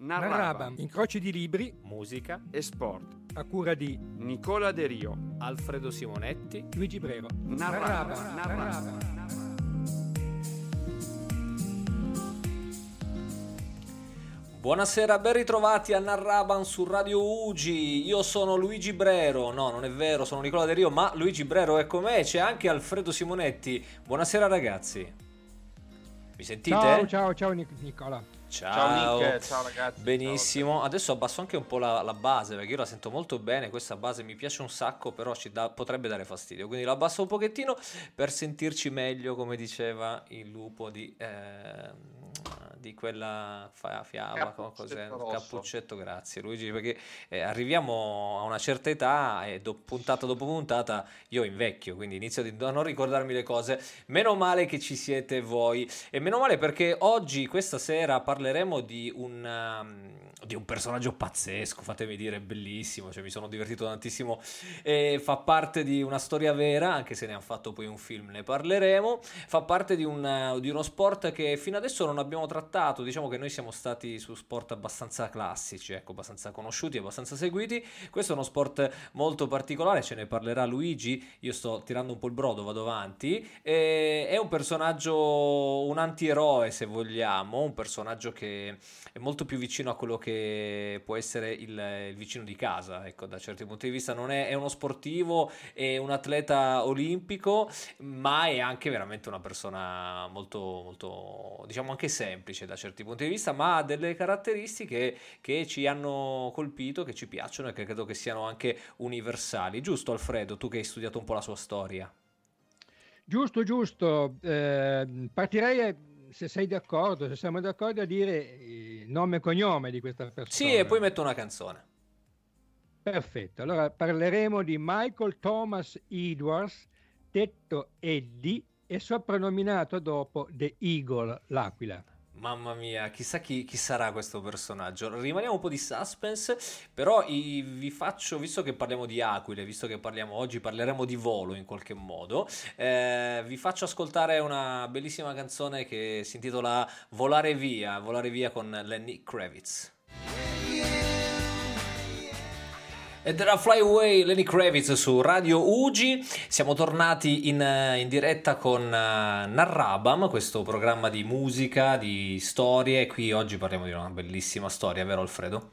Narraba, incroci di libri, musica e sport. A cura di Nicola De Rio, Alfredo Simonetti, Luigi Brero. Narraba. Narraba. Narraba. Buonasera, ben ritrovati a Narraban su Radio Ugi. Io sono Luigi Brero. No, non è vero, sono Nicola De Rio, ma Luigi Brero è con me. C'è anche Alfredo Simonetti. Buonasera ragazzi. Mi sentite? Ciao, ciao, ciao Nicola. Ciao. Ciao Nick, ciao ragazzi. Benissimo, ciao. adesso abbasso anche un po' la, la, base perché io la sento molto bene, questa base mi piace un sacco, però ci da, potrebbe dare fastidio, quindi la abbasso un pochettino per sentirci meglio, come diceva il lupo di... Eh, di quella fiaba, cos'è? Cappuccetto, grazie Luigi, perché eh, arriviamo a una certa età e do, puntata dopo puntata io invecchio, quindi inizio a non ricordarmi le cose. Meno male che ci siete voi e meno male perché oggi, questa sera, parleremo di un, um, di un personaggio pazzesco, fatemi dire, bellissimo, cioè mi sono divertito tantissimo e fa parte di una storia vera, anche se ne hanno fatto poi un film, ne parleremo, fa parte di, un, di uno sport che fino adesso non abbiamo trattato, diciamo che noi siamo stati su sport abbastanza classici, ecco, abbastanza conosciuti, abbastanza seguiti. Questo è uno sport molto particolare, ce ne parlerà Luigi. Io sto tirando un po' il brodo, vado avanti. E è un personaggio, un antieroe se vogliamo, un personaggio che è molto più vicino a quello che può essere il, il vicino di casa, ecco, da certi punti di vista. Non è, è uno sportivo, è un atleta olimpico, ma è anche veramente una persona molto, molto diciamo anche semplice da certi punti di vista, ma ha delle caratteristiche che ci hanno colpito, che ci piacciono e che credo che siano anche universali. Giusto Alfredo, tu che hai studiato un po' la sua storia? Giusto, giusto. Eh, partirei, se sei d'accordo, se siamo d'accordo, a dire nome e cognome di questa persona. Sì, e poi metto una canzone. Perfetto, allora parleremo di Michael Thomas Edwards, detto Eddie, e soprannominato dopo The Eagle, l'aquila. Mamma mia, chissà chi, chi, sarà questo personaggio. Rimaniamo un po' di suspense, però i, vi faccio, visto che parliamo di aquile, visto che parliamo oggi, parleremo di volo in qualche modo, eh, vi faccio ascoltare una bellissima canzone che si intitola Volare via, Volare via con Lenny Kravitz. Ed era Fly Away Lenny Kravitz su Radio Ugi. Siamo tornati in, eh, in diretta con uh, Narrabam, questo programma di musica, di storie. Qui oggi parliamo di una bellissima storia, vero Alfredo?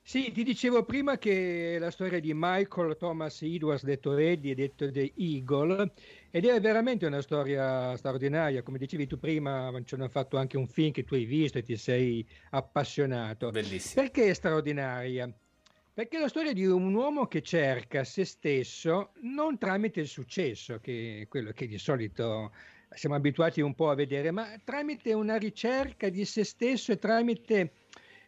Sì, ti dicevo prima che la storia di Michael Thomas Edwards, detto Eddie, detto The Eagle, ed è veramente una storia straordinaria. Come dicevi tu prima, ci hanno fatto anche un film che tu hai visto e ti sei appassionato. Bellissimo. Perché è straordinaria? Perché è la storia di un uomo che cerca se stesso non tramite il successo, che è quello che di solito siamo abituati un po' a vedere, ma tramite una ricerca di se stesso e tramite,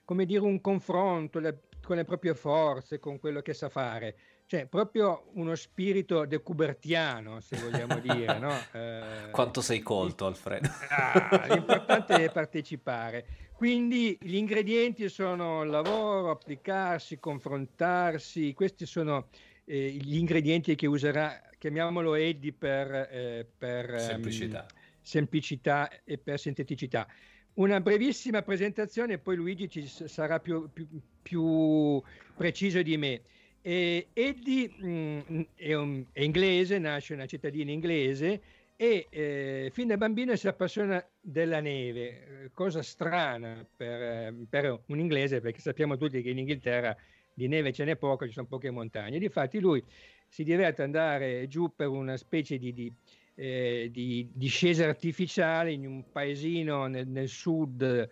come dire, un confronto le, con le proprie forze, con quello che sa fare. Cioè, proprio uno spirito decubertiano, se vogliamo dire. No? Eh, Quanto sei colto, Alfredo. Ah, l'importante è partecipare. Quindi gli ingredienti sono il lavoro, applicarsi, confrontarsi, questi sono eh, gli ingredienti che userà, chiamiamolo Eddie per, eh, per ehm, semplicità. Um, semplicità e per sinteticità. Una brevissima presentazione e poi Luigi ci sarà più, più, più preciso di me. E Eddie mh, mm, è, un, è inglese, nasce una cittadina inglese e eh, fin da bambino si appassiona della neve, eh, cosa strana per, eh, per, un inglese perché sappiamo tutti che in Inghilterra di neve ce n'è poco, ci sono poche montagne. Difatti lui si diverte ad andare giù per una specie di, di, eh, di discesa artificiale in un paesino nel, nel, sud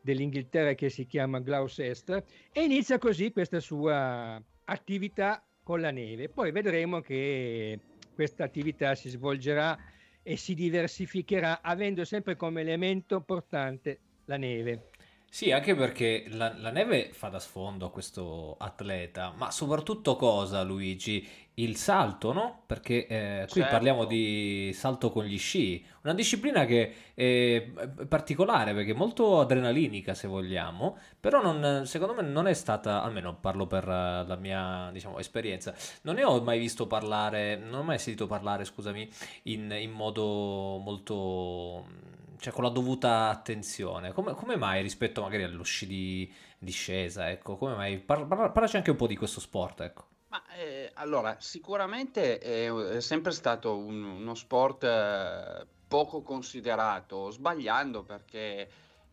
dell'Inghilterra che si chiama Gloucester e inizia così questa sua attività con la neve. Poi vedremo che questa attività si svolgerà e si diversificherà avendo sempre come elemento portante la neve. Sì, anche perché la, la, neve fa da sfondo a questo atleta, ma soprattutto cosa, Luigi? Il salto, no? Perché eh, qui certo. parliamo di salto con gli sci, una disciplina che è particolare perché è molto adrenalinica, se vogliamo, però non, secondo me non è stata, almeno parlo per la mia diciamo, esperienza, non ne ho mai visto parlare, non ho mai sentito parlare, scusami, in, in modo molto cioè, con la dovuta attenzione. Come, come mai rispetto magari allo sci di discesa, ecco, come mai? Parla, parlaci anche un po' di questo sport, ecco. Ma eh, allora, sicuramente è, è sempre stato un- uno sport eh, poco considerato, sbagliando perché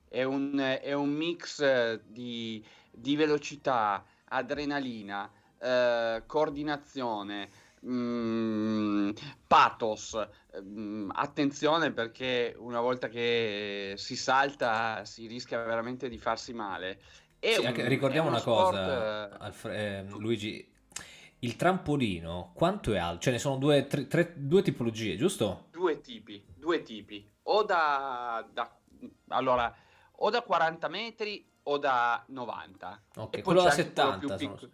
è un, è un mix eh, di, di velocità, adrenalina, eh, coordinazione, mm, pathos. mm, attenzione perché una volta che si salta si rischia veramente di farsi male. Sì, anche- un, è ricordiamo una sport cosa, eh, Alfre- eh, Luigi, il trampolino quanto è alto? Ce ne sono due, tre- tre- due tipologie, giusto? Due tipi, due tipi, o da, da- allora, o da 40 metri o da 90. Ok, E quello da c'è anche quello più 70, sono- piccolo,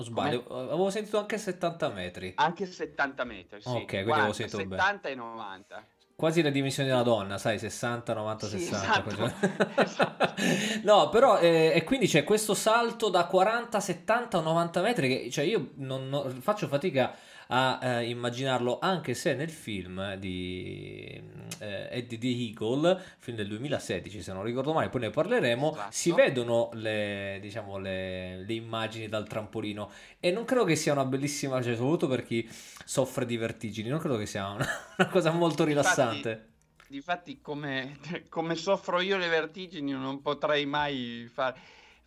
o sbaglio, avevo sentito anche 70 metri. anche 70 metri, sì, Ok, quindi avevo 40, sentito bene. 70 e 90. Quasi le dimensioni della donna, sai, 60, 90, Sì, 60. esatto, esatto. No, però, eh, e quindi c'è questo salto da 40, 70 o 90 metri che, cioè, io non, non- faccio fatica a eh, immaginarlo, anche se nel film di eh, Eddie the Eagle, film del 2016, se non ricordo male, poi ne parleremo, Esatto. si vedono le, diciamo, le, le immagini dal trampolino e non credo che sia una bellissima, cioè, soprattutto per chi soffre di vertigini, non credo che sia una, una cosa molto rilassante. Difatti, come, come soffro io le vertigini, non potrei mai fa-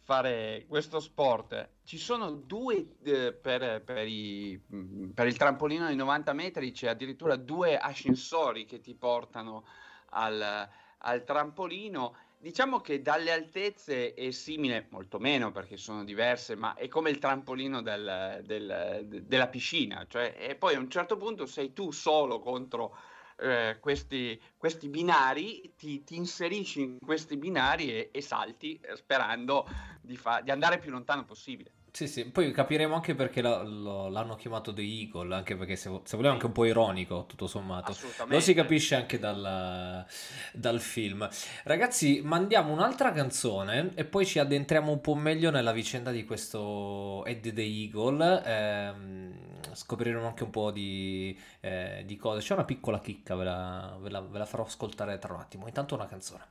fare questo sport. Ci sono due eh, per, per i- mm, per il trampolino di 90 metri, c'è addirittura due ascensori che ti portano al, al trampolino. Diciamo che dalle altezze è simile, molto meno perché sono diverse, ma è come il trampolino del- del- de- della piscina. Cioè, e poi a un certo punto sei tu solo contro eh, questi, questi binari, ti, ti inserisci in questi binari e, e salti eh, sperando di, fa- di andare più lontano possibile. Sì, sì, poi capiremo anche perché la- lo- l'hanno chiamato The Eagle, anche perché se, se vogliamo anche un po' ironico, tutto sommato. Lo si capisce anche dal, dal film. Ragazzi, mandiamo un'altra canzone e poi ci addentriamo un po' meglio nella vicenda di questo Eddie the Eagle. ehm, scopriremo anche un po' di, eh, di cose. C'è una piccola chicca, ve la, ve la- ve la farò ascoltare tra un attimo. Intanto una canzone.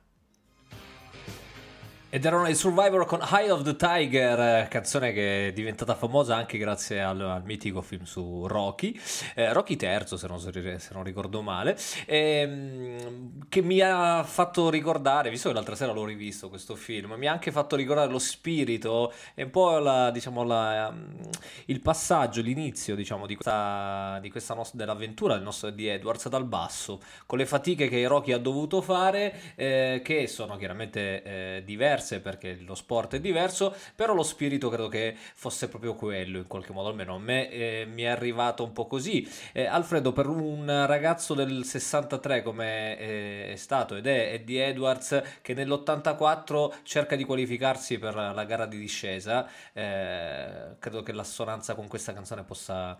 Ed erano i Survivor con Eye of the Tiger, canzone che è diventata famosa anche grazie al, al mitico film su Rocky, eh, Rocky III se non, se non ricordo male, ehm, che mi ha fatto ricordare, visto che l'altra sera l'ho rivisto questo film, mi ha anche fatto ricordare lo spirito e un po' la, diciamo, la, um, il passaggio, l'inizio diciamo, di questa, di questa nos- dell'avventura del nostro Eddie Edwards dal basso, con le fatiche che Rocky ha dovuto fare, eh, che sono chiaramente eh, diverse perché lo sport è diverso, però lo spirito credo che fosse proprio quello in qualche modo, almeno a me eh, mi è arrivato un po' così. Eh, Alfredo, per un ragazzo del 63 come eh, è stato ed è Eddie Edwards che nell'84 cerca di qualificarsi per la gara di discesa, eh, credo che l'assonanza con questa canzone possa,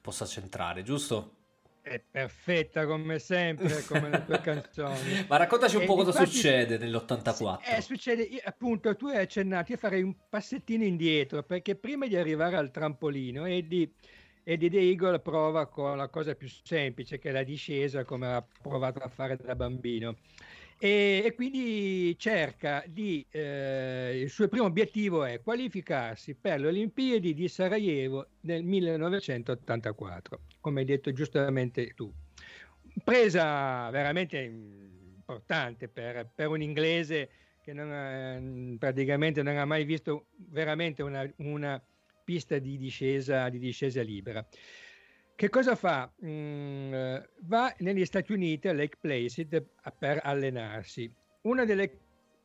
possa centrare, giusto? È perfetta come sempre, come le tue canzoni. Ma raccontaci un E po' cosa infatti- succede nell'84. Eh, succede, io- appunto, tu hai accennato, io farei un passettino indietro, perché prima di arrivare al trampolino, Eddie, Eddie The Eagle prova con la cosa più semplice, che è la discesa, come ha provato a fare da bambino. E, e quindi cerca di, eh, il suo primo obiettivo è qualificarsi per le Olimpiadi di Sarajevo nel 1984, come hai detto giustamente tu. Presa veramente importante per, per un inglese che non ha- praticamente non ha mai visto veramente una, una pista di discesa, di discesa libera. Che cosa fa? Mm, eh, va negli Stati Uniti a Lake Placid per allenarsi. Una delle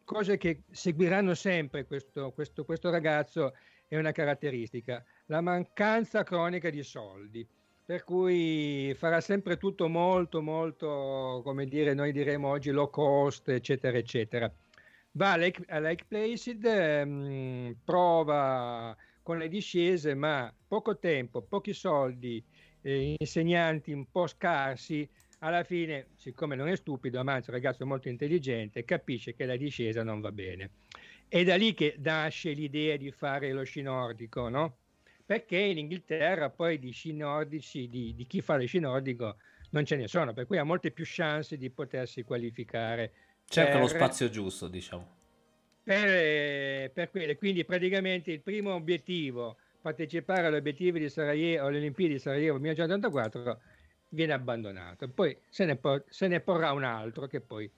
cose che seguiranno sempre questo, questo, questo ragazzo è una caratteristica, la mancanza cronica di soldi per cui farà sempre tutto molto, molto, come dire, noi diremo oggi low cost, eccetera, eccetera. Va a Lake, a Lake Placid, ehm, prova con le discese, ma poco tempo, pochi soldi, eh, insegnanti un po' scarsi, alla fine, siccome non è stupido, ma è un ragazzo molto intelligente, capisce che la discesa non va bene. È da lì che nasce l'idea di fare lo sci nordico, no? Perché in Inghilterra poi di sci nordici, di, di chi fa lo sci nordico, non ce ne sono, per cui ha molte più chance di potersi qualificare Cerca per, lo spazio giusto, diciamo. Per, per quelle. Quindi praticamente il primo obiettivo, partecipare agli obiettivi di Sarajevo, alle Olimpiadi di Sarajevo 1984, viene abbandonato. Poi se ne, por- se ne porrà un altro che poi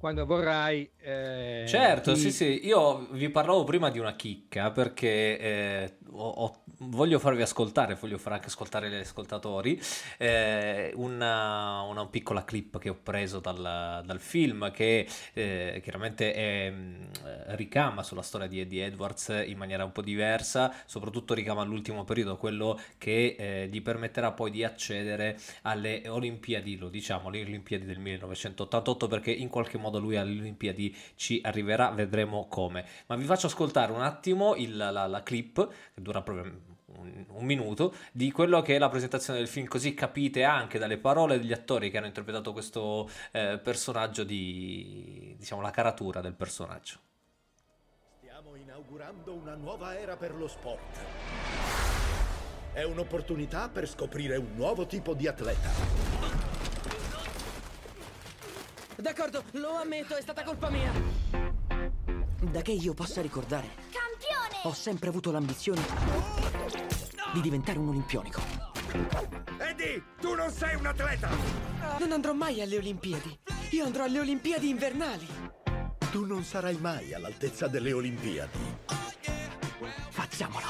quando vorrai. Eh, certo, ti... sì, sì, io vi parlavo prima di una chicca perché eh, ho, ho, voglio farvi ascoltare, voglio far anche ascoltare gli ascoltatori, eh, una, una, piccola clip che ho preso dal, dal film che eh, chiaramente è, mm, ricama sulla storia di Eddie Edwards in maniera un po' diversa, soprattutto ricama l'ultimo periodo, quello che eh, gli permetterà poi di accedere alle Olimpiadi, lo diciamo, le Olimpiadi del 1988 perché in qualche modo modo lui alle Olimpiadi ci arriverà, vedremo come. Ma vi faccio ascoltare un attimo il, la, la, clip, che dura proprio un, un, minuto, di quello che è la presentazione del film, così capite anche dalle parole degli attori che hanno interpretato questo eh, personaggio di, diciamo, la caratura del personaggio. Stiamo inaugurando una nuova era per lo sport. È un'opportunità per scoprire un nuovo tipo di atleta. D'accordo, lo ammetto, è stata colpa mia. Da che io possa ricordare. Campione! Ho sempre avuto l'ambizione di diventare un olimpionico. Eddie, tu non sei un atleta! Non andrò mai alle Olimpiadi. Io andrò alle Olimpiadi invernali. Tu non sarai mai all'altezza delle Olimpiadi. Facciamolo.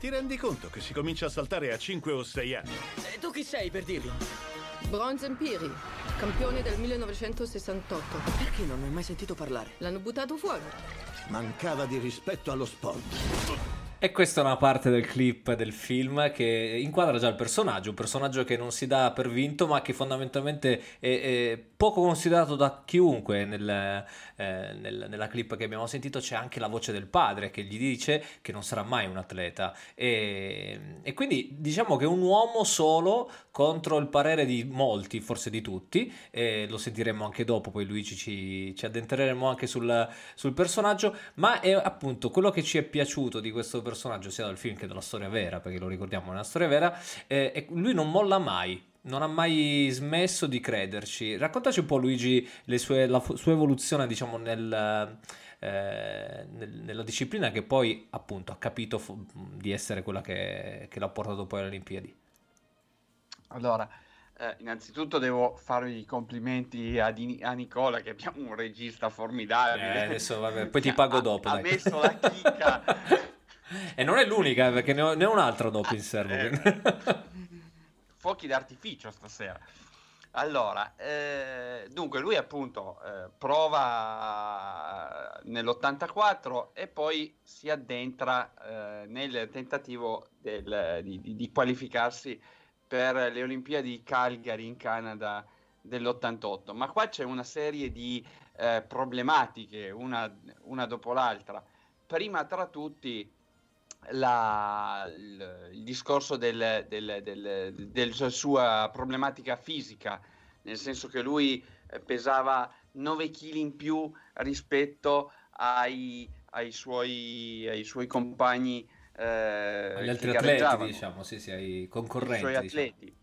Ti rendi conto che si comincia a saltare a 5 o 6 anni? E tu chi sei per dirlo? Bronze Empiri, campione del 1968. Perché non ne hai mai sentito parlare? L'hanno buttato fuori. Mancava di rispetto allo sport. E questa è una parte del clip del film che inquadra già il personaggio, un personaggio che non si dà per vinto ma che fondamentalmente è, è poco considerato da chiunque. Nel, eh, nel, nella clip che abbiamo sentito c'è anche la voce del padre che gli dice che non sarà mai un atleta e, e quindi diciamo che un uomo solo contro il parere di molti, forse di tutti, e lo sentiremo anche dopo, poi Luigi ci, ci addentreremo anche sul, sul personaggio, ma è appunto quello che ci è piaciuto di questo sia dal film che dalla storia vera, perché lo ricordiamo è una storia vera, eh, e lui non molla mai, non ha mai smesso di crederci. Raccontaci un po' Luigi sue, la sua evoluzione, diciamo, nel, eh, nel, nella disciplina che poi appunto ha capito di essere quella che, che l'ha portato poi alle Olimpiadi. Allora, eh, innanzitutto devo farvi i complimenti a, Di- a, Nicola che abbiamo un regista formidabile. Eh, adesso vabbè, poi ti pago dopo. Ha, ha messo la chicca E non è l'unica, perché ne ho, ne ho un'altra dopo in serbo. Eh, fuochi d'artificio stasera. Allora, eh, dunque lui appunto eh, prova nell'84 e poi si addentra eh, nel tentativo del, di, di, qualificarsi per le Olimpiadi di Calgary in Canada dell'88. Ma qua c'è una serie di eh, problematiche, una, una dopo l'altra. Prima tra tutti la, il, il, discorso del, del, del, della sua problematica fisica, nel senso che lui eh, pesava 9 kg in più rispetto ai, ai, suoi, ai suoi compagni. Eh, Agli altri atleti, diciamo, sì, sì, ai concorrenti. I suoi diciamo. atleti.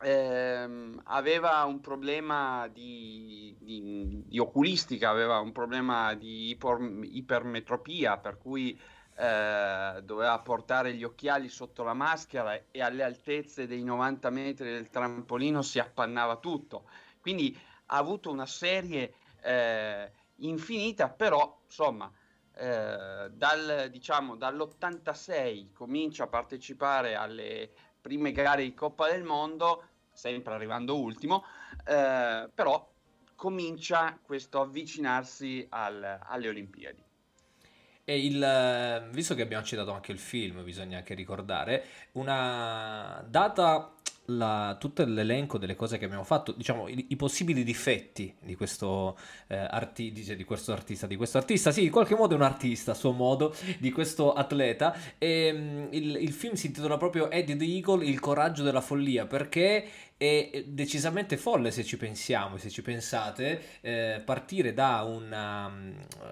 Eh, aveva un problema di, di, di, oculistica, aveva un problema di iper, ipermetropia, per cui eh, doveva portare gli occhiali sotto la maschera e alle altezze dei 90 metri del trampolino si appannava tutto. Quindi ha avuto una serie eh, infinita, però insomma, eh, dal, diciamo, dall'86 comincia a partecipare alle prime gare di Coppa del Mondo, sempre arrivando ultimo, eh, però comincia questo avvicinarsi al, alle Olimpiadi. E il, visto che abbiamo citato anche il film, bisogna anche ricordare, una data la, tutto l'elenco delle cose che abbiamo fatto, diciamo i, i possibili difetti di questo, eh, arti, di questo, artista, di questo artista, sì, in qualche modo è un artista a suo modo, di questo atleta. E, um, il, il, film si intitola proprio Eddie the Eagle, il coraggio della follia, perché è decisamente folle se ci pensiamo, se ci pensate, eh, partire da una,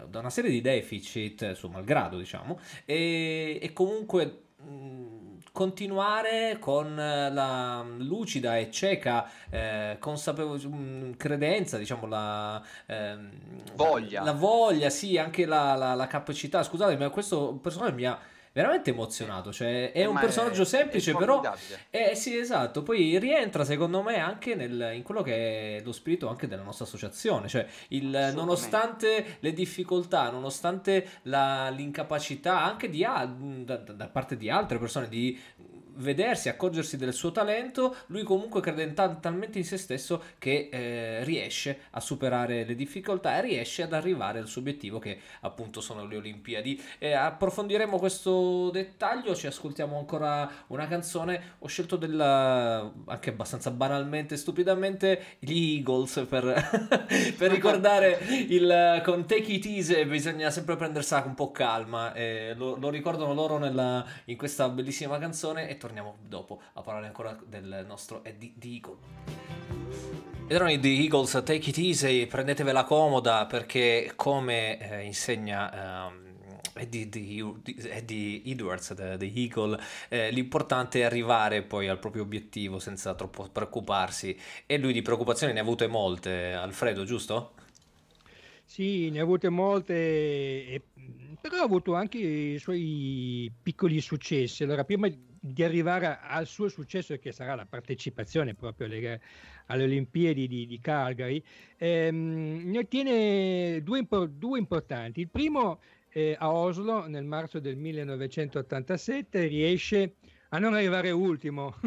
da una, serie di deficit, su malgrado diciamo, e, e comunque... Mh, continuare con eh, la lucida e cieca eh, consapevole mm, credenza, diciamo la ehm, voglia. La voglia, sì, anche la, la, la capacità. Scusate, ma questo personaggio mi ha veramente emozionato. Cioè, è eh, un personaggio è, semplice, è però. Eh, sì, esatto. Poi rientra, secondo me, anche nel, in quello che è lo spirito anche della nostra associazione. Cioè, il, nonostante le difficoltà, nonostante la, l'incapacità anche di, da, da parte di altre persone di vedersi, accorgersi del suo talento, lui comunque crede tal- talmente in se stesso che eh, riesce a superare le difficoltà e riesce ad arrivare al suo obiettivo che appunto sono le Olimpiadi. E approfondiremo questo dettaglio, ci ascoltiamo ancora una canzone, ho scelto della, anche abbastanza banalmente, stupidamente, gli Eagles per, per ricordare il con Take It Easy bisogna sempre prendersela un po' calma, eh, lo, lo, ricordano loro nella, in questa bellissima canzone e torniamo dopo a parlare ancora del nostro Eddie Eagle. Ed erano i The Eagles, take it easy, prendetevela comoda perché come eh, insegna um, Eddie, Eddie, Edwards, The, The Eagle, eh, l'importante è arrivare poi al proprio obiettivo senza troppo preoccuparsi e lui di preoccupazioni ne ha avute molte, Alfredo, giusto? Sì, ne ha avute molte, e, però ha avuto anche i suoi piccoli successi. Allora, prima di arrivare al suo successo che sarà la partecipazione proprio alle, alle Olimpiadi di, di Calgary, ehm, ne ottiene due, due, importanti. Il primo eh, a Oslo nel marzo del 1987 riesce a non arrivare ultimo.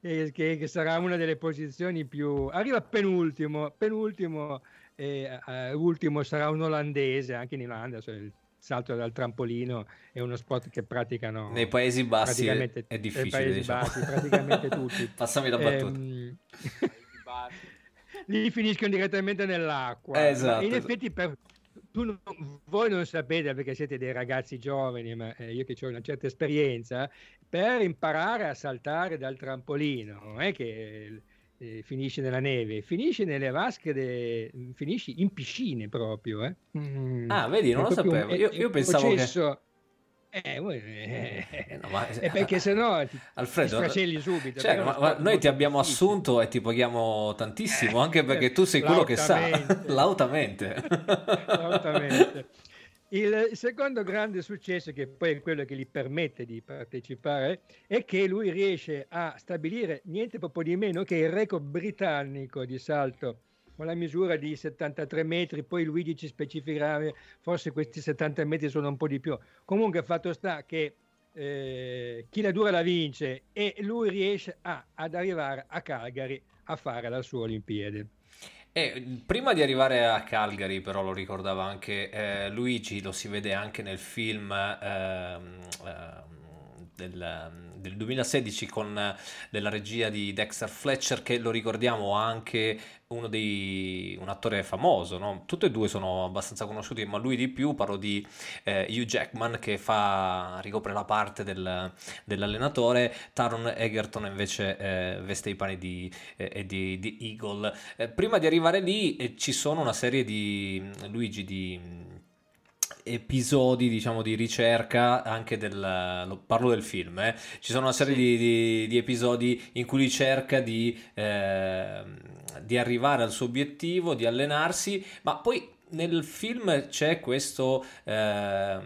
che, che, sarà una delle posizioni più... arriva penultimo, penultimo e eh, ultimo sarà un olandese, anche in Olanda, cioè il salto dal trampolino è uno sport che praticano nei Paesi Bassi è, è difficile. Nei Paesi diciamo. Bassi, praticamente tutti. Passami la battuta. Ehm, lì finiscono direttamente nell'acqua. Esatto. In effetti per, non, voi non sapete perché siete dei ragazzi giovani, ma eh, io che ho una certa esperienza, per imparare a saltare dal trampolino, non è che eh, finisce nella neve, finisce nelle vasche, de... finisci in piscine proprio. Eh? Mm. Ah, vedi, non lo sapevo. Un, io, io pensavo processo... che... Eh, eh, eh, no, ma, eh, perché se no ti, Alfredo, ti sfracelli subito. Cioè, ma, ma noi ti abbiamo difficile. assunto e ti paghiamo tantissimo, anche perché tu sei quello che sa. Lautamente. Lautamente. Il secondo grande successo, che poi è quello che gli permette di partecipare, è che lui riesce a stabilire niente proprio di meno che il record britannico di salto con la misura di 73 metri, poi Luigi ci specificherà, forse questi 70 metri sono un po' di più. Comunque fatto sta che eh, chi la dura la vince e lui riesce a, ad arrivare a Calgary a fare la sua Olimpiade. E prima di arrivare a Calgary, però, lo ricordava anche eh, Luigi, lo si vede anche nel film ehm, ehm, del, del, 2016 con della regia di Dexter Fletcher, che lo ricordiamo anche uno dei, un attore famoso, no? tutti e due sono abbastanza conosciuti, ma lui di più, parlo di eh, Hugh Jackman che fa, ricopre la parte del, dell'allenatore, Taron Egerton invece eh, veste i panni di, eh, di, di Eagle. Eh, prima di arrivare lì eh, ci sono una serie di Luigi di episodi diciamo di ricerca anche del parlo del film eh. ci sono una serie sì. di, di, di, episodi in cui cerca di eh, di arrivare al suo obiettivo, di allenarsi, ma poi nel film c'è questo eh,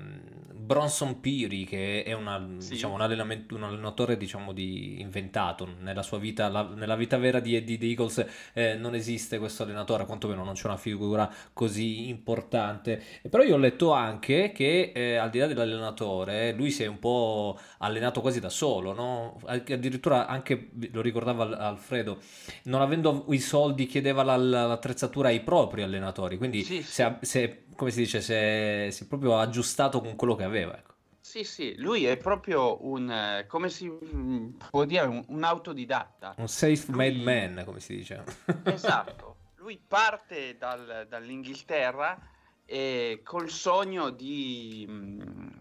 Bronson Peary che è una, sì. diciamo, un, un, allenatore diciamo, di, inventato nella sua vita, la, nella vita vera di Eddie Eagles eh, non esiste questo allenatore, quantomeno non c'è una figura così importante. Però io ho letto anche che eh, al di là dell'allenatore lui si è un po' allenato quasi da solo, no? addirittura anche, lo ricordava Alfredo, non avendo i soldi chiedeva l'attrezzatura ai propri allenatori, quindi sì, Se, se, come si dice, si è, si è proprio aggiustato con quello che aveva. Ecco. Sì, sì, lui è proprio un, come si mm, può dire, un, un autodidatta. Un self-made man, come si dice. Esatto, lui parte dal, dall'Inghilterra e col sogno di, mm,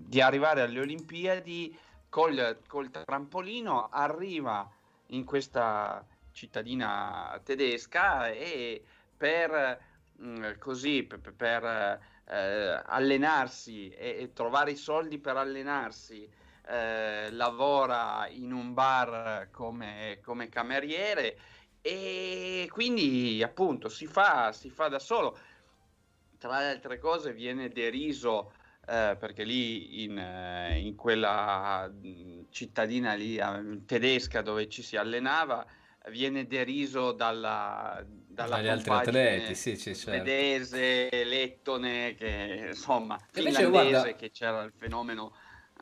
di, arrivare alle Olimpiadi col, col trampolino, arriva in questa cittadina tedesca e per Mm, così per, per eh, allenarsi e, e, trovare i soldi per allenarsi eh, lavora in un bar come, come, cameriere e quindi appunto si fa, si fa da solo. Tra le altre cose viene deriso eh, perché lì in, eh, in quella cittadina lì, eh, tedesca dove ci si allenava viene deriso dalla, dalla Dagli altri atleti, sì, sì, certo. svedese, lettone, che insomma, finlandese, guarda... che c'era il fenomeno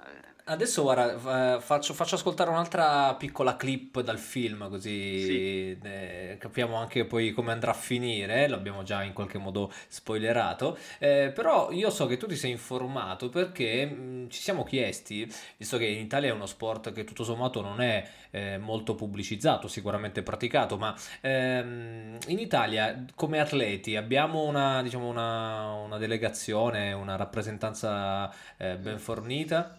eh, Adesso guarda, faccio, faccio, ascoltare un'altra piccola clip dal film così sì. eh, capiamo anche poi come andrà a finire, l'abbiamo già in qualche modo spoilerato, eh, però io so che tu ti sei informato perché mh, mm, ci siamo chiesti, visto che in Italia è uno sport che tutto sommato non è eh, molto pubblicizzato, sicuramente praticato, ma ehm, in Italia come atleti abbiamo una, diciamo una, una delegazione, una rappresentanza eh, ben fornita?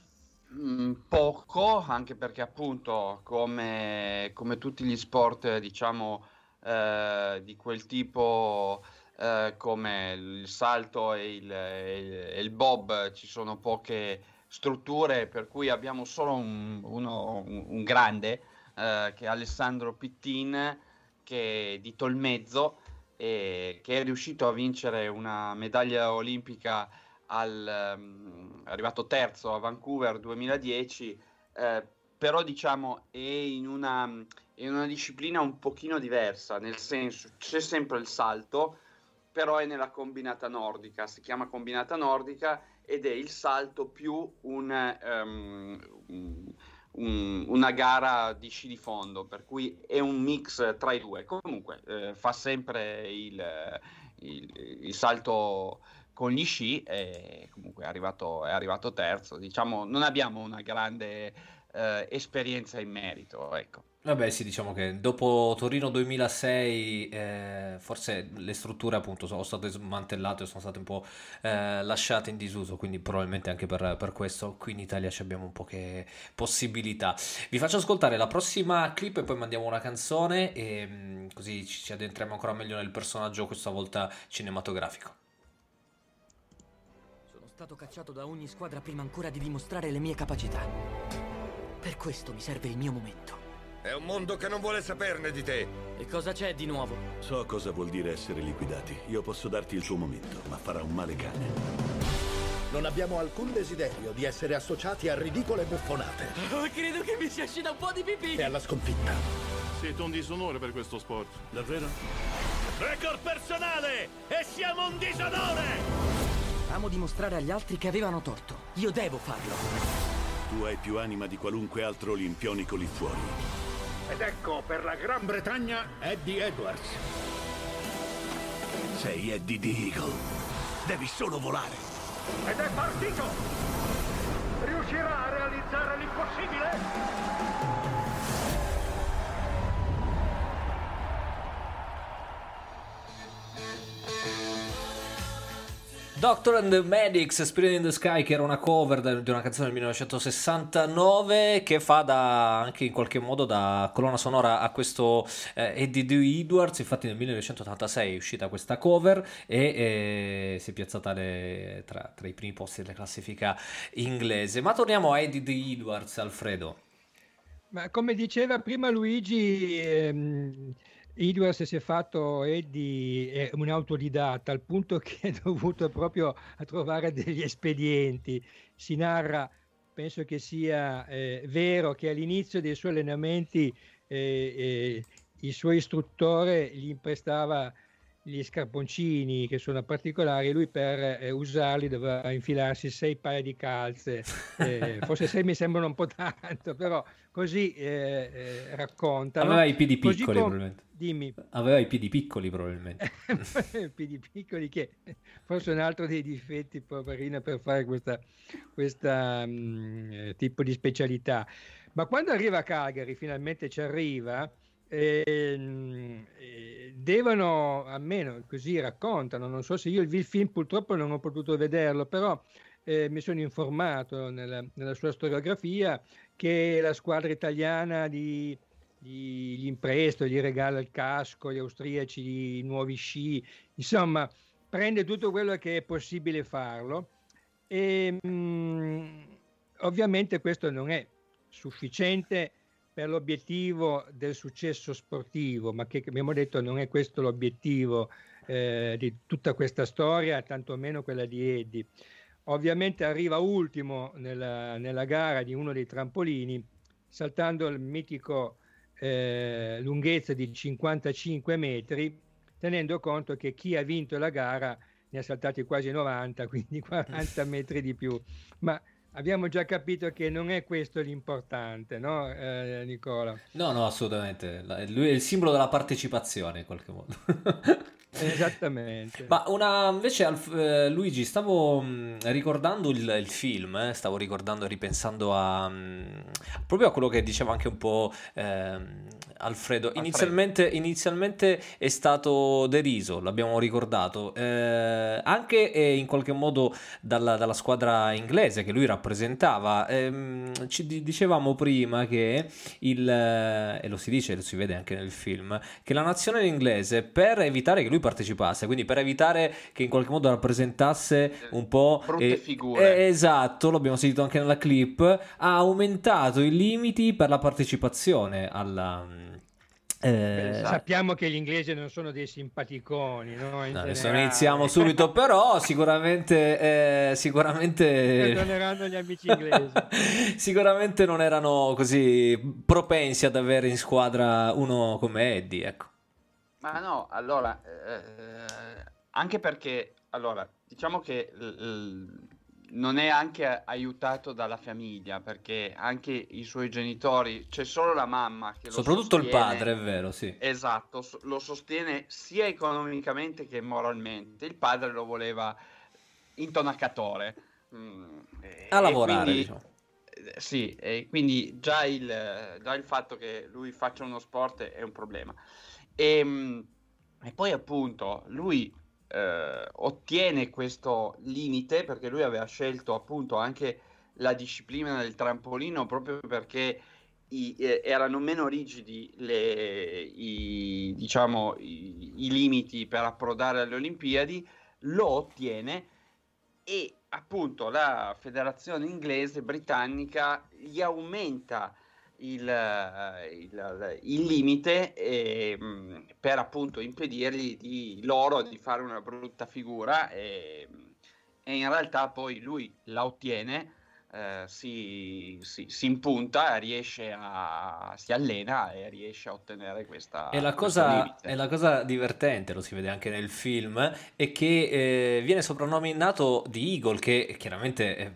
Mm, poco, anche perché appunto come, come tutti gli sport, diciamo, eh, di quel tipo, eh, come il salto e il, e il, bob, ci sono poche strutture, per cui abbiamo solo un, uno, un, grande, eh, che è Alessandro Pittin, che è di Tolmezzo, e che è riuscito a vincere una medaglia olimpica al, um, arrivato terzo a Vancouver 2010, eh, però diciamo è in, una, in una disciplina un pochino diversa, nel senso c'è sempre il salto, però è nella combinata nordica, si chiama combinata nordica ed è il salto più un, um, un, una gara di sci di fondo, per cui è un mix tra i due. Comunque eh, fa sempre il, il, il salto con gli sci e comunque è arrivato, è arrivato terzo. Diciamo, non abbiamo una grande eh, esperienza in merito, ecco. Vabbè, sì, diciamo che dopo Torino 2006 eh, forse le strutture appunto sono state smantellate, sono state un po' eh, lasciate in disuso, quindi probabilmente anche per, per, questo qui in Italia abbiamo poche possibilità. Vi faccio ascoltare la prossima clip e poi mandiamo una canzone e mm, così ci addentriamo ancora meglio nel personaggio, questa volta cinematografico stato cacciato da ogni squadra prima ancora di dimostrare le mie capacità. Per questo mi serve il mio momento. È un mondo che non vuole saperne di te. E cosa c'è di nuovo? So cosa vuol dire essere liquidati. Io posso darti il tuo momento, ma farà un male cane. Non abbiamo alcun desiderio di essere associati a ridicole buffonate. Oh, credo che mi sia uscita un po' di pipì. E alla sconfitta. Siete un disonore per questo sport. Davvero? Record personale! E siamo un disonore! Amo dimostrare agli altri che avevano torto. Io devo farlo. Tu hai più anima di qualunque altro olimpionico lì fuori. Ed ecco per la Gran Bretagna Eddie Edwards. Sei Eddie the Eagle. Devi solo volare. Ed è partito! Riuscirà a realizzare l'impossibile? Doctor and the Medics, Spirit in the Sky, che era una cover di una canzone del 1969 che fa da, anche in qualche modo da colonna sonora a questo eh, Eddie D. Edwards. Infatti, nel 1986 è uscita questa cover e eh, si è piazzata le, tra, tra, i primi posti della classifica inglese. Ma torniamo a Eddie D. Edwards, Alfredo. Ma come diceva prima Luigi. Ehm Edwards si è fatto Eddie è un autodidatta al punto che è dovuto proprio a trovare degli espedienti. Si narra, penso che sia eh, vero, che all'inizio dei suoi allenamenti eh, eh, il suo istruttore gli imprestava gli scarponcini che sono particolari, lui per eh, usarli doveva infilarsi sei paia di calze, eh, forse sei mi sembrano un po' tanto, però così eh, eh racconta. Aveva i piedi piccoli probabilmente. Dimmi. Aveva i piedi piccoli probabilmente. Piedi piccoli che forse è un altro dei difetti, poverina, per fare questo um, tipo di specialità. Ma quando arriva a Calgary, finalmente ci arriva, eh, devono, almeno così raccontano, non so se io il film purtroppo non ho potuto vederlo, però eh, mi sono informato nella, nella, sua storiografia che la squadra italiana di, di, gli impresto, gli regala il casco, gli austriaci i nuovi sci, insomma prende tutto quello che è possibile farlo. E, mh, ovviamente questo non è sufficiente per l'obiettivo del successo sportivo, ma che abbiamo detto non è questo l'obiettivo eh, di tutta questa storia, tantomeno quella di Eddie. Ovviamente arriva ultimo nella, nella gara di uno dei trampolini, saltando il mitico eh, lunghezza di 55 metri, tenendo conto che chi ha vinto la gara ne ha saltati quasi 90, quindi 40 metri di più. Ma abbiamo già capito che non è questo l'importante, no, eh, Nicola? No, no, assolutamente. Lui è il simbolo della partecipazione in qualche modo. Esattamente. Ma una invece eh, Luigi, stavo mh, mm, ricordando il, il film, eh, stavo ricordando, ripensando a mh, mm, proprio a quello che diceva anche un po' eh, Alfredo. Inizialmente, inizialmente, è stato deriso, l'abbiamo ricordato, eh, anche in qualche modo dalla, dalla, squadra inglese che lui rappresentava. Ehm, ci dicevamo prima che il, e lo si dice, lo si vede anche nel film, che la nazionale inglese per evitare che lui partecipasse, quindi per evitare che in qualche modo rappresentasse un po'... Brutte eh, figure. Eh, esatto, l'abbiamo sentito anche nella clip, ha aumentato i limiti per la partecipazione alla... Eh, esatto. Sappiamo che gli inglesi non sono dei simpaticoni, no? no adesso iniziamo subito, però sicuramente, eh, sicuramente... Perdoneranno gli amici inglesi. sicuramente non erano così propensi ad avere in squadra uno come Eddie, ecco. Ma no, allora, eh, anche perché, allora, diciamo che l- non è anche aiutato dalla famiglia, perché anche i suoi genitori, c'è solo la mamma che lo Soprattutto sostiene, il padre, è vero, sì. Esatto, so- lo sostiene sia economicamente che moralmente. Il padre lo voleva intonacatore. Mm, A lavorare, quindi, diciamo. Eh, sì, e quindi già il, già il fatto che lui faccia uno sport è un problema. E, ehm, e poi appunto lui eh, ottiene questo limite perché lui aveva scelto appunto anche la disciplina del trampolino proprio perché i, eh, erano meno rigidi le, i, diciamo, i, i limiti per approdare alle Olimpiadi, lo ottiene e appunto la federazione inglese britannica gli aumenta il, eh, il, il limite e, mm, per appunto impedirgli di loro di fare una brutta figura e, e in realtà poi lui la ottiene. Eh, si, si, si, impunta, riesce a, si allena e riesce a ottenere questa. E la, cosa, è la cosa divertente, lo si vede anche nel film, è che eh, viene soprannominato di Eagle, che chiaramente è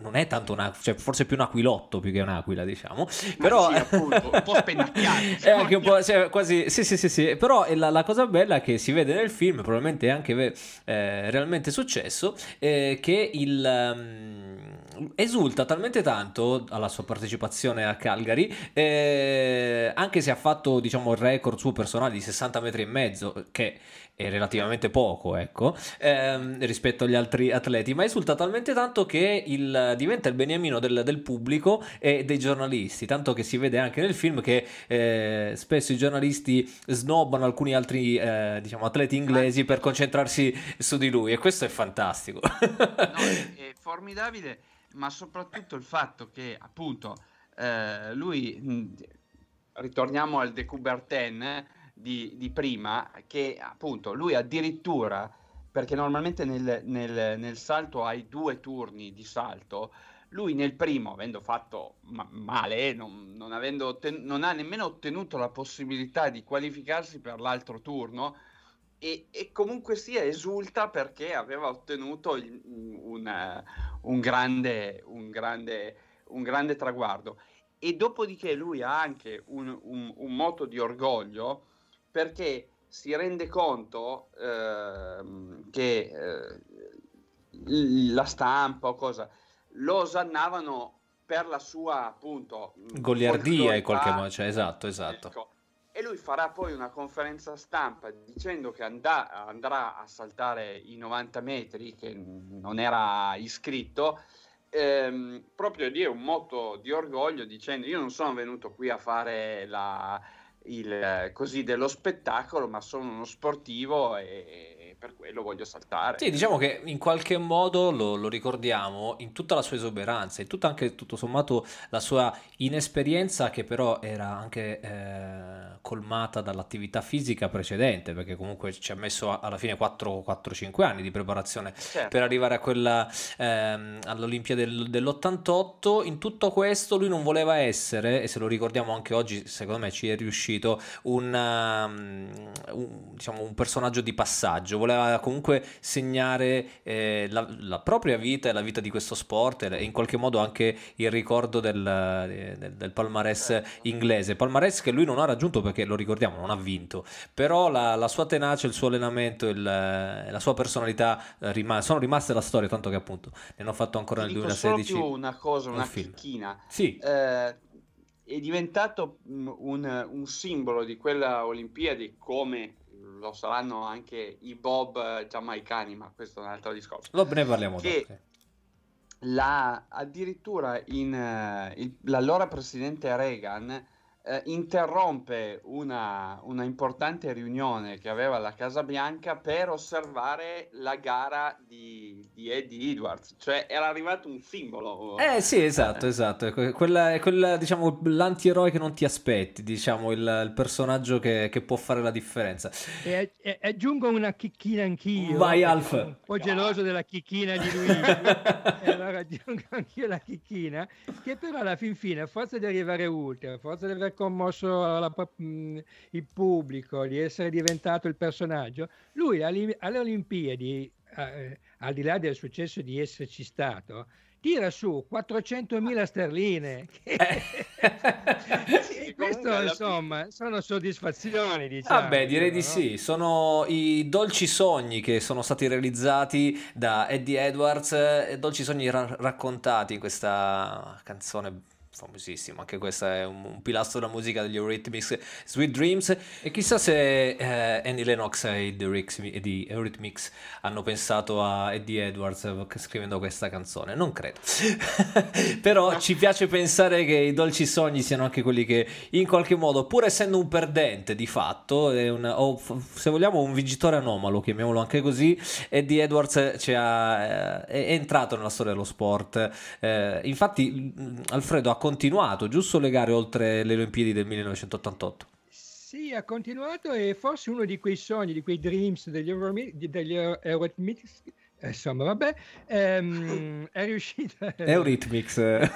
non è tanto una, cioè forse più un aquilotto più che un'aquila, diciamo. Però sì, appunto, un po' spennacchiato. è anche un po' cioè, quasi sì, sì, sì, sì. Però la, la, cosa bella che si vede nel film, probabilmente è anche eh, realmente successo, è che il um, esulta talmente tanto alla sua partecipazione a Calgary, eh, anche se ha fatto, diciamo, il record suo personale di 60 metri e mezzo, che è relativamente poco, ecco, ehm, rispetto agli altri atleti, ma esulta talmente tanto che il, diventa il beniamino del, del, pubblico e dei giornalisti, tanto che si vede anche nel film che eh, spesso i giornalisti snobbano alcuni altri eh, diciamo, atleti inglesi per concentrarsi su di lui e questo è fantastico. no, è, è, formidabile, ma soprattutto il fatto che appunto eh, lui, ritorniamo al De Coubertin, eh, di, di prima, che appunto lui addirittura, perché normalmente nel, nel, nel salto hai due turni di salto, lui nel primo, avendo fatto ma- male, non, non, avendo otten- non, ha nemmeno ottenuto la possibilità di qualificarsi per l'altro turno e, e comunque sia esulta perché aveva ottenuto il, un, un, grande, un, grande, un, grande, traguardo. E dopodiché lui ha anche un, moto di orgoglio perché si rende conto eh, che eh, la stampa o cosa lo osannavano per la sua appunto goliardia in qualche modo, cioè, esatto, esatto. Ecco. E lui farà poi una conferenza stampa dicendo che andà, andrà a saltare i 90 metri, che non era iscritto, ehm, proprio lì è un moto di orgoglio dicendo io non sono venuto qui a fare la, il, così dello spettacolo, ma sono uno sportivo e per quello voglio saltare. Sì, diciamo che in qualche modo lo, lo ricordiamo in tutta la sua esuberanza, in tutta anche tutto sommato la sua inesperienza che però era anche eh, colmata dall'attività fisica precedente, perché comunque ci ha messo a- alla fine 4-5 anni di preparazione Certo. per arrivare a quella ehm, all'Olimpiade del- dell'88. In tutto questo lui non voleva essere, e se lo ricordiamo anche oggi, secondo me ci è riuscito, un, um, un, diciamo, un personaggio di passaggio. Voleva comunque segnare eh, la, la propria vita e la vita di questo sport e in qualche modo anche il ricordo del, del, del palmarès inglese. Palmarès che lui non ha raggiunto perché lo ricordiamo, non ha vinto, però la, la sua tenacia, il suo allenamento, il- la sua personalità eh, rima- sono rimaste la storia, tanto che appunto ne hanno fatto ancora Ti nel dico solo 2016 più una cosa, un una film. chicchina. Sì. Eh, è diventato mm, un, un simbolo di quella Olimpiadi come lo saranno anche i bob eh, giamaicani, ma questo è un altro discorso. Lo- ne parliamo Che- dopo. La, addirittura in, eh, il- l'allora presidente Reagan eh, interrompe una, una importante riunione che aveva alla Casa Bianca per osservare la gara di, di Eddie Edwards, cioè era arrivato un simbolo. Eh sì, esatto, esatto. È que- Quella, è quella, diciamo, l'antieroe che non ti aspetti, diciamo, il, il personaggio che, che può fare la differenza. E, e- aggiungo una chicchina anch'io. Vai, Alf. Un po' geloso della chicchina di Luigi. e allora aggiungo anch'io la chicchina, che però alla fin fine, a forza di arrivare ultimo, a forza di aver commosso la- mh, il pubblico, di essere diventato il personaggio, lui alle, Olimpiadi, eh, al di là del successo di esserci stato, tira su 400.000 sterline. Che... Sì, questo insomma sono soddisfazioni, diciamo. Vabbè, direi di no? sì. Sono i dolci sogni che sono stati realizzati da Eddie Edwards, eh, dolci sogni ra- raccontati in questa canzone famosissima. Anche questa è un, un pilastro della musica degli Eurythmics, Sweet Dreams. E chissà se eh, Annie Lennox e di Eurythmics hanno pensato a Eddie Edwards scrivendo questa canzone. Non credo. Però ci piace pensare che i dolci sogni siano anche quelli che in qualche modo, pur essendo un perdente di fatto, è un- o se vogliamo un vincitore anomalo, chiamiamolo anche così, Eddie Edwards ci ha, eh, è, entrato nella storia dello sport. Eh, infatti Alfredo ha continuato giusto le gare oltre le Olimpiadi del 1988. Sì, ha continuato e forse uno di quei sogni, di quei dreams degli, Euromi- degli Eurythmics, insomma, vabbè, ehm, è riuscito. Eurythmics. Eh,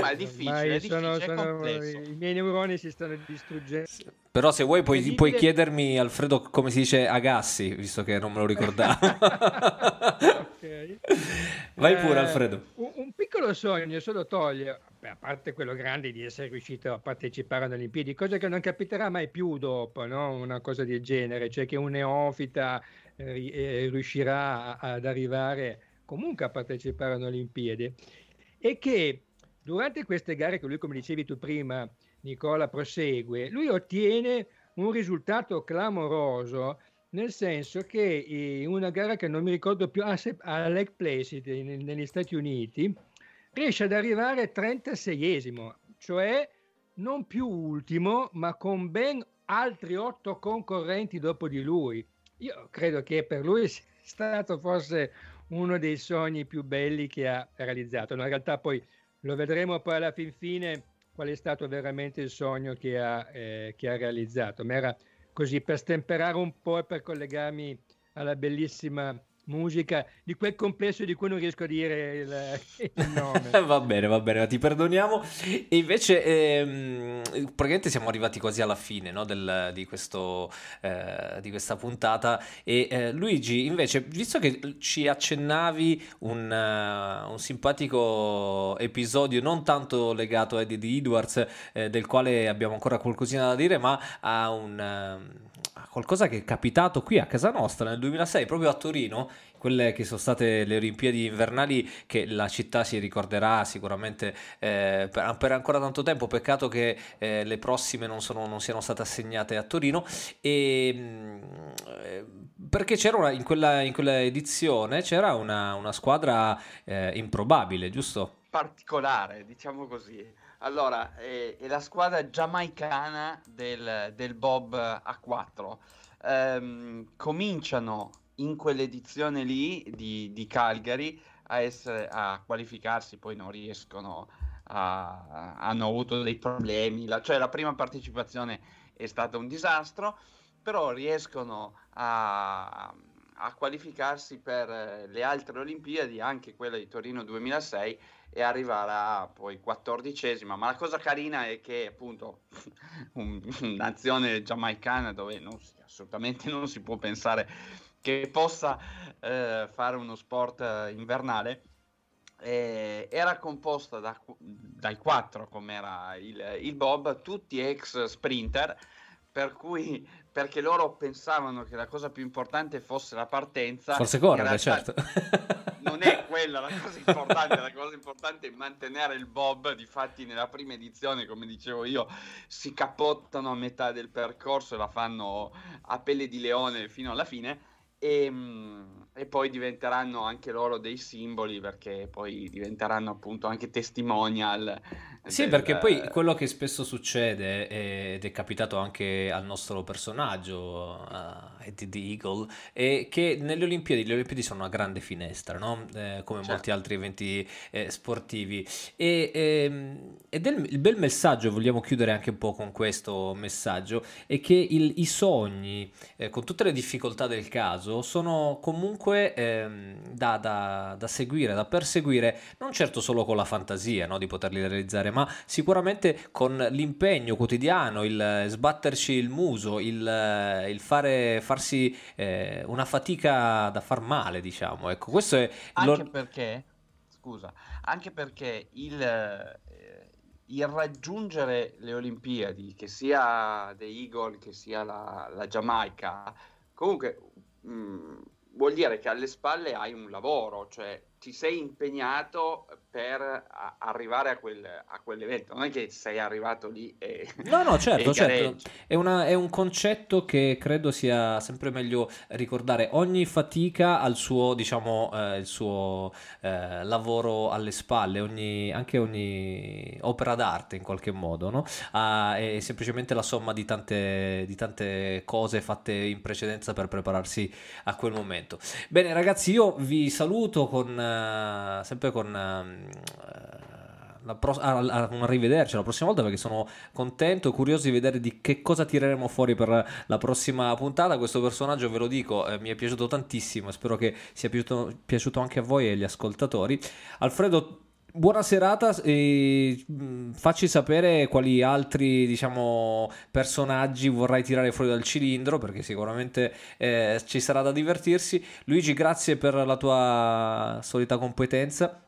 Ma è difficile, ormai è difficile, è sono-. I miei neuroni si stanno distruggendo. Però se vuoi puoi, puoi chiedermi Alfredo come si dice Agassi, visto che non me lo ricordavo. Ok. Vai pure Eh, Alfredo. Un, un piccolo sogno solo toglie, a parte quello grande di essere riuscito a partecipare alle Olimpiadi, cosa che non capiterà mai più dopo, no? Una cosa del genere, cioè che un neofita eh, eh, riuscirà ad arrivare comunque a partecipare alle Olimpiadi e che durante queste gare che lui, come dicevi tu prima, Nicola, prosegue, lui ottiene un risultato clamoroso nel senso che eh, in una gara che non mi ricordo più, a, Se- a Lake Placid negli Stati Uniti, riesce ad arrivare 36esimo, cioè non più ultimo, ma con ben altri otto concorrenti dopo di lui. Io credo che per lui sia stato forse uno dei sogni più belli che ha realizzato. In realtà poi lo vedremo poi alla fin fine qual è stato veramente il sogno che ha, eh, che ha realizzato. Ma era così per stemperare un po' e per collegarmi alla bellissima musica di quel complesso di cui non riesco a dire il, il nome. Va bene, va bene, ti perdoniamo. E invece, ehm, praticamente siamo arrivati quasi alla fine no, del- di, questo, eh, di questa puntata. E eh, Luigi, invece, visto che ci accennavi un, eh, un simpatico episodio non tanto legato a Eddie Edwards, eh, del quale abbiamo ancora qualcosina da dire, ma a un. ehm, a qualcosa che è capitato qui a casa nostra nel 2006, proprio a Torino, quelle che sono state le Olimpiadi invernali che la città si ricorderà sicuramente eh, per, per ancora tanto tempo. Peccato che eh, le prossime non, sono- non siano state assegnate a Torino. E, mm, eh, perché c'era una- in, quella, in quella edizione c'era una, una squadra eh, improbabile, giusto? particolare, diciamo così. Allora, è, è la squadra giamaicana del, del Bob A4. ehm, cominciano in quell'edizione lì di, di Calgary a, essere, a qualificarsi, poi non riescono a, hanno avuto dei problemi, la, cioè la prima partecipazione è stata un disastro, però riescono a, a qualificarsi per le altre Olimpiadi, anche quella di Torino 2006 e arrivare a poi quattordicesima. Ma la cosa carina è che appunto un'azione giamaicana dove non assolutamente non si può pensare che possa eh, fare uno sport eh, invernale eh, era composta da, dai quattro, come era il, il Bob, tutti ex sprinter, per cui perché loro pensavano che la cosa più importante fosse la partenza. Forse correre, certo. Non è quella la cosa importante, la cosa importante è mantenere il Bob. Difatti, nella prima edizione, come dicevo io, si capottano a metà del percorso e la fanno a pelle di leone fino alla fine. E, ehm, e, poi diventeranno anche loro dei simboli perché poi diventeranno appunto anche testimonial. Sì, del... perché poi quello che spesso succede ed è capitato anche al nostro personaggio, a Eddie the Eagle, è che nelle Olimpiadi, le Olimpiadi sono una grande finestra, no? eh, come certo. molti altri eventi eh, sportivi. E, ehm, ed è il, bel messaggio, vogliamo chiudere anche un po' con questo messaggio, è che il, i sogni, eh, con tutte le difficoltà del caso, caso sono comunque ehm, da, da, da, seguire, da perseguire, non certo solo con la fantasia no, di poterli realizzare, ma sicuramente con l'impegno quotidiano, il sbatterci il muso, il, il fare, farsi eh, una fatica da far male, diciamo. Ecco, questo è... Anche lo... perché, scusa, anche perché il eh, il raggiungere le Olimpiadi, che sia The Eagle, che sia la, la Giamaica, comunque mh, mm, vuol dire che alle spalle hai un lavoro, cioè ti sei impegnato per a- arrivare a, quel, a, quell'evento, non è che sei arrivato lì e... No, no, certo, certo. È, una, è, un concetto che credo sia sempre meglio ricordare. Ogni fatica ha il suo, diciamo, eh, il suo eh, lavoro alle spalle, ogni, anche ogni opera d'arte in qualche modo, no? ah, è semplicemente la somma di tante, di tante cose fatte in precedenza per prepararsi a quel momento. Bene ragazzi, io vi saluto con eh, sempre con uh, pro- a, a, un arrivederci la prossima volta perché sono contento e curioso di vedere di che cosa tireremo fuori per la prossima puntata. Questo personaggio, ve lo dico, eh, mi è piaciuto tantissimo. Spero che sia piaciuto, piaciuto anche a voi e agli ascoltatori. Alfredo, Buona serata e mm, facci sapere quali altri diciamo, personaggi vorrai tirare fuori dal cilindro perché sicuramente eh, ci sarà da divertirsi. Luigi, grazie per la tua solita competenza.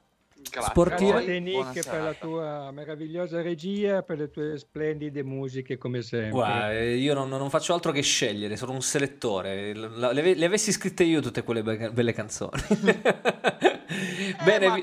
Grazie. Sportiva. Grazie Nick per la tua meravigliosa regia, per le tue splendide musiche come sempre. Guarda, io non, non, faccio altro che scegliere, sono un selettore. Le, le, le avessi scritte io tutte quelle be- belle canzoni. eh, Bene, ma...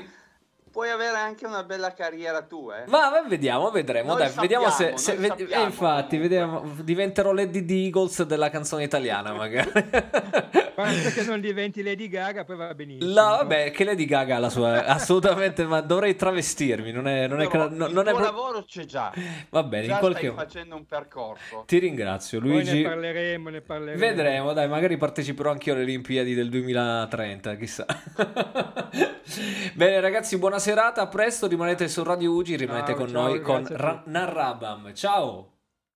puoi avere anche una bella carriera tu, eh. Ma vediamo, vedremo. Dai, sappiamo, vediamo se. se ve- eh, infatti, vediamo, diventerò Lady di Eagles della canzone italiana, magari. Basta che non diventi Lady Gaga, poi va benissimo. No, vabbè, che Lady Gaga ha la sua. assolutamente, ma dovrei travestirmi. Non è. Non è, no, non, non è pro... lavoro c'è già. Va bene, già in qualche stai facendo un percorso. Ti ringrazio, Luigi. Poi ne parleremo, ne parleremo. Vedremo, dai, magari parteciperò anch'io alle Olimpiadi del 2030, chissà. bene, ragazzi, buona serata. A presto. Rimanete su Radio Ugi. Rimanete ciao, con ciao, noi con Ra- Narrabam. Ciao.